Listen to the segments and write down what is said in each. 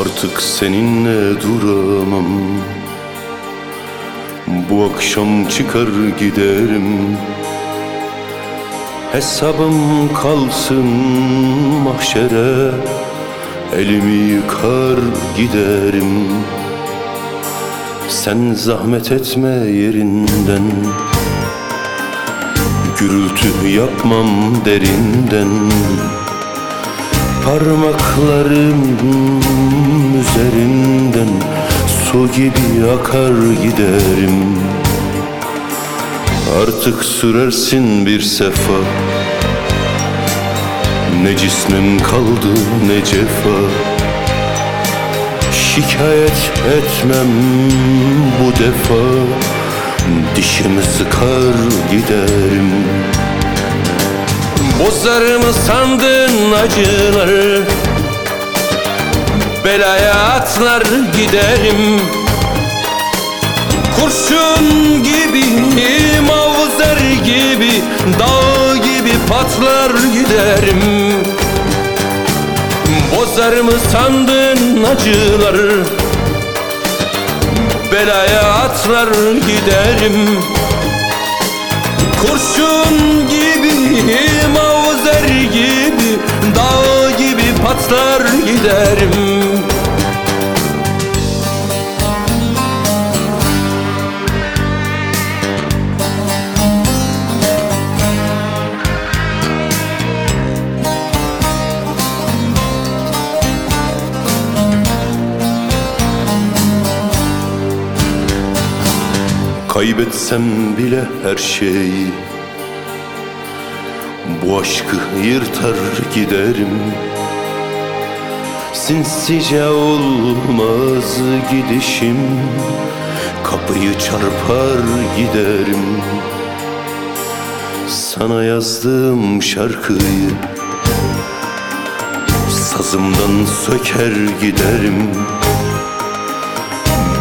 Artık seninle duramam. Bu akşam çıkar giderim. Hesabım kalsın mahşere. Elimi yıkar giderim. Sen zahmet etme yerinden. Gürültü yapmam derinden Parmaklarım üzerinden Su gibi akar giderim. Artık sürersin bir sefa. Ne cismim kaldı ne cefa. Şikayet etmem bu defa. Dişimi sıkar giderim Bozar mı sandın acıları Belaya atlar giderim. Kurşun gibi, mavzer gibi Dağ gibi patlar giderim. Bozar mı sandın acıları Belaya atlar giderim. Kurşun gibi, giderim Kaybetsem bile her şeyi Bu aşkı yırtar giderim Sinsice olmaz gidişim. Kapıyı çarpar giderim. Sana yazdığım şarkıyı Sazımdan söker giderim.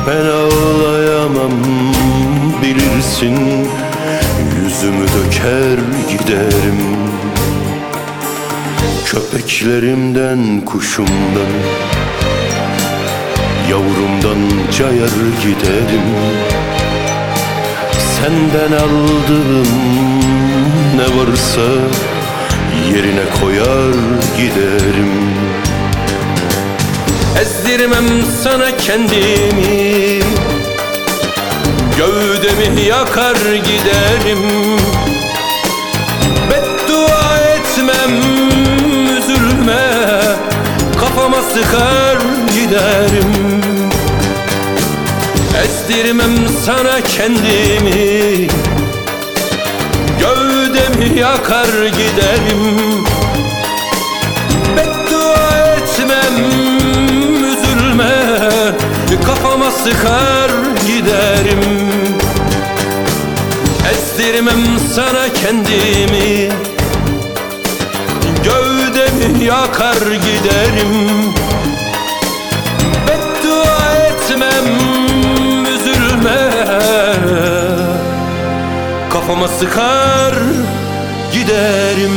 Ben ağlayamam bilirsin Yüzümü döker giderim Köpeklerimden kuşumdan Yavrumdan cayar giderim. Senden aldığım ne varsa Yerine koyar giderim. Ezdirmem sana kendimi Gövdemi yakar giderim Sıkar giderim. Ezdirmem sana kendimi. Gövdemi yakar giderim. Beddua etmem üzülme. Kafama sıkar giderim. Ezdirmem sana kendimi. Gövdemi yakar giderim Kafama sıkar giderim